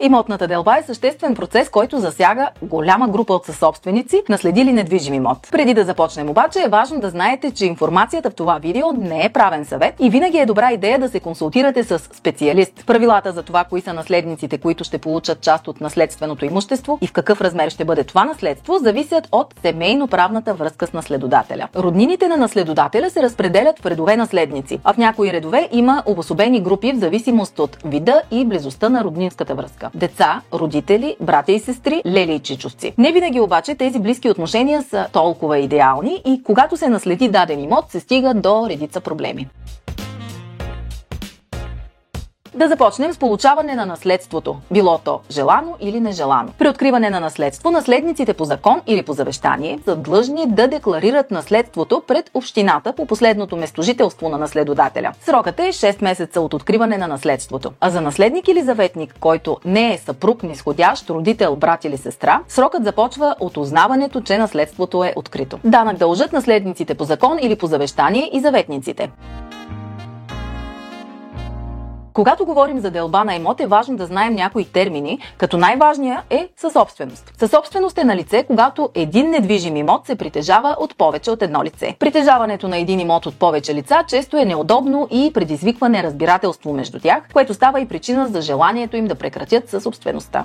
Имотната делба е съществен процес, който засяга голяма група от съсобственици, наследили недвижим имот. Преди да започнем обаче е важно да знаете, че информацията в това видео не е правен съвет и винаги е добра идея да се консултирате с специалист. Правилата за това, кои са наследниците, които ще получат част от наследственото имущество и в какъв размер ще бъде това наследство, зависят от семейно-правната връзка с наследодателя. Роднините на наследодателя се разпределят в редове наследници, а в някои редове има обособени групи в зависимост от вида и близостта на роднинската връзка връзка. Деца, родители, братя и сестри, лели и чичовци. Не винаги обаче тези близки отношения са толкова идеални и когато се наследи даден имот, се стига до редица проблеми. Да започнем с получаване на наследството, било то желано или нежелано. При откриване на наследство, наследниците по закон или по завещание са длъжни да декларират наследството пред общината по последното местожителство на наследодателя. Срокът е 6 месеца от откриване на наследството. А за наследник или заветник, който не е съпруг, нисходящ, родител, брат или сестра, срокът започва от узнаването, че наследството е открито. Данък дължат наследниците по закон или по завещание и заветниците. Когато говорим за делба на имот е важно да знаем някои термини, като най-важния е съсобственост. Съсобственост е на лице, когато един недвижим имот се притежава от повече от едно лице. Притежаването на един имот от повече лица често е неудобно и предизвиква неразбирателство между тях, което става и причина за желанието им да прекратят съсобствеността.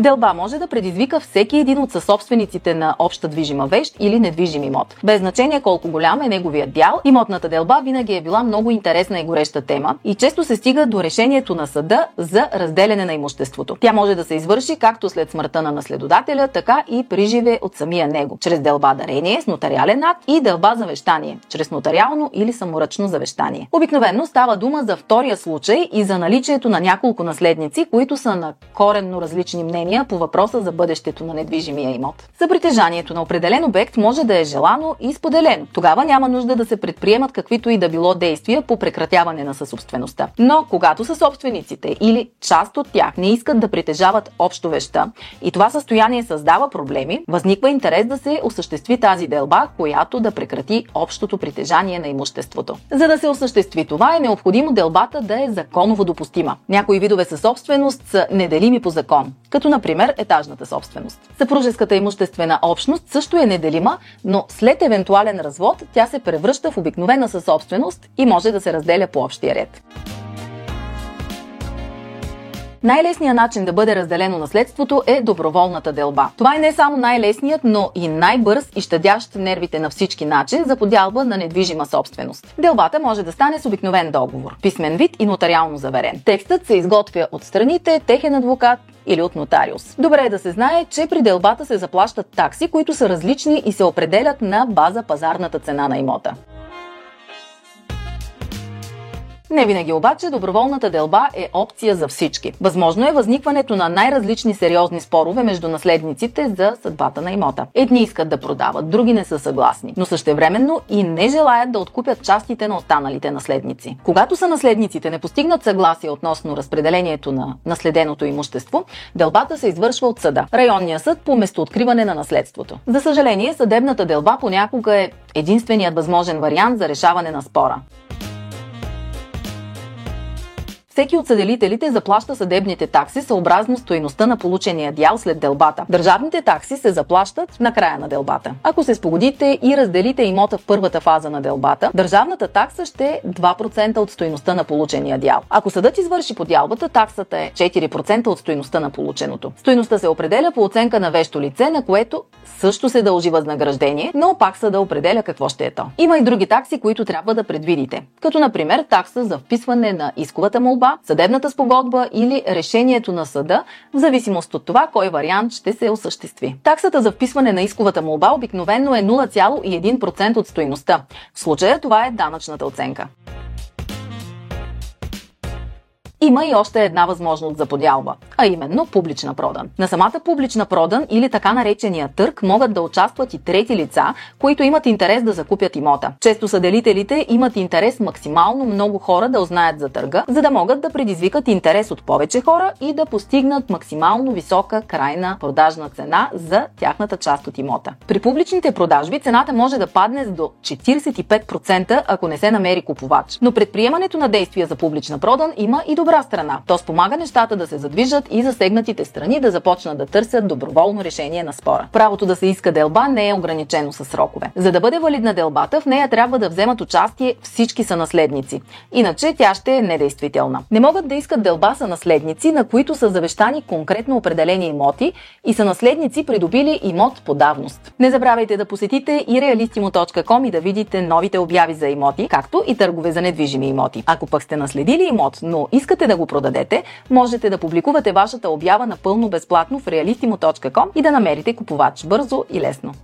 Делба може да предизвика всеки един от съсобствениците на обща движима вещ или недвижим имот. Без значение колко голям е неговият дял, имотната делба винаги е била много интересна и гореща тема и често се стига до решението на съда за разделяне на имуществото. Тя може да се извърши както след смъртта на наследодателя, така и при живе от самия него, чрез делба дарение с нотариален акт и делба завещание, чрез нотариално или саморъчно завещание. Обикновено става дума за втория случай и за наличието на няколко наследници, които са на коренно различни мнения решения по въпроса за бъдещето на недвижимия имот. За притежанието на определен обект може да е желано и споделено. Тогава няма нужда да се предприемат каквито и да било действия по прекратяване на съсобствеността. Но когато са собствениците или част от тях не искат да притежават общо веща и това състояние създава проблеми, възниква интерес да се осъществи тази делба, която да прекрати общото притежание на имуществото. За да се осъществи това е необходимо делбата да е законово допустима. Някои видове със собственост са неделими по закон, като например етажната собственост. Съпружеската имуществена общност също е неделима, но след евентуален развод тя се превръща в обикновена съсобственост и може да се разделя по общия ред. Най-лесният начин да бъде разделено наследството е доброволната делба. Това е не само най-лесният, но и най-бърз и щадящ нервите на всички начин за подялба на недвижима собственост. Делбата може да стане с обикновен договор, писмен вид и нотариално заверен. Текстът се изготвя от страните, техен адвокат или от нотариус. Добре е да се знае, че при делбата се заплащат такси, които са различни и се определят на база пазарната цена на имота. Не винаги обаче доброволната делба е опция за всички. Възможно е възникването на най-различни сериозни спорове между наследниците за съдбата на имота. Едни искат да продават, други не са съгласни, но същевременно и не желаят да откупят частите на останалите наследници. Когато са наследниците не постигнат съгласие относно разпределението на наследеното имущество, делбата се извършва от съда, районния съд по местооткриване на наследството. За съжаление, съдебната делба понякога е единственият възможен вариант за решаване на спора. Всеки от съделителите заплаща съдебните такси съобразно стоеността на получения дял след делбата. Държавните такси се заплащат на края на делбата. Ако се спогодите и разделите имота в първата фаза на делбата, държавната такса ще е 2% от стоеността на получения дял. Ако съдът извърши подялбата, таксата е 4% от стоеността на полученото. Стоеността се определя по оценка на вещо лице, на което също се дължи възнаграждение, но пак съда определя какво ще е то. Има и други такси, които трябва да предвидите, като например такса за вписване на исковата молба, съдебната спогодба или решението на съда, в зависимост от това кой вариант ще се осъществи. Таксата за вписване на исковата молба обикновено е 0,1% от стоиността. В случая това е данъчната оценка. Има и още една възможност за подялба, а именно публична продан. На самата публична продан или така наречения търг могат да участват и трети лица, които имат интерес да закупят имота. Често съделителите имат интерес максимално много хора да узнаят за търга, за да могат да предизвикат интерес от повече хора и да постигнат максимално висока крайна продажна цена за тяхната част от имота. При публичните продажби цената може да падне до 45%, ако не се намери купувач. Но предприемането на действия за публична продан има и добра страна. То спомага нещата да се задвижат и засегнатите страни да започнат да търсят доброволно решение на спора. Правото да се иска делба не е ограничено с срокове. За да бъде валидна делбата, в нея трябва да вземат участие всички са наследници. Иначе тя ще е недействителна. Не могат да искат делба са наследници, на които са завещани конкретно определени имоти и са наследници придобили имот по давност. Не забравяйте да посетите и realistimo.com и да видите новите обяви за имоти, както и търгове за недвижими имоти. Ако пък сте наследили имот, но искате да го продадете, можете да публикувате вашата обява напълно безплатно в realistimo.com и да намерите купувач бързо и лесно.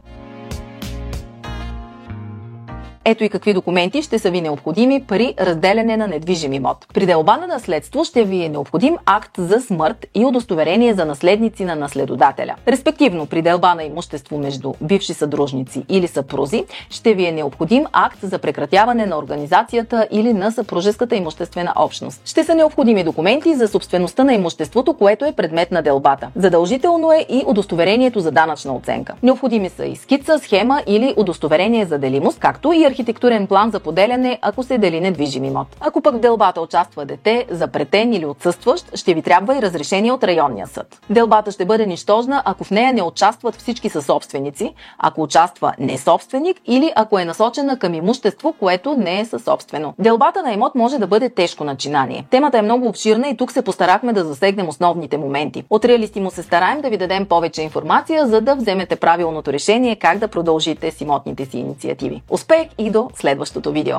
Ето и какви документи ще са ви необходими при разделяне на недвижим имот. При делба на наследство ще ви е необходим акт за смърт и удостоверение за наследници на наследодателя. Респективно, при делба на имущество между бивши съдружници или съпрузи, ще ви е необходим акт за прекратяване на организацията или на съпружеската имуществена общност. Ще са необходими документи за собствеността на имуществото, което е предмет на делбата. Задължително е и удостоверението за данъчна оценка. Необходими са и скица, схема или удостоверение за делимост, както и архитектурен план за поделяне, ако се дели недвижим имот. Ако пък в делбата участва дете, запретен или отсъстващ, ще ви трябва и разрешение от районния съд. Делбата ще бъде нищожна, ако в нея не участват всички съсобственици, ако участва несобственик или ако е насочена към имущество, което не е съсобствено. Делбата на имот може да бъде тежко начинание. Темата е много обширна и тук се постарахме да засегнем основните моменти. От реалисти му се стараем да ви дадем повече информация, за да вземете правилното решение как да продължите с имотните си инициативи. Успех до следващото видео!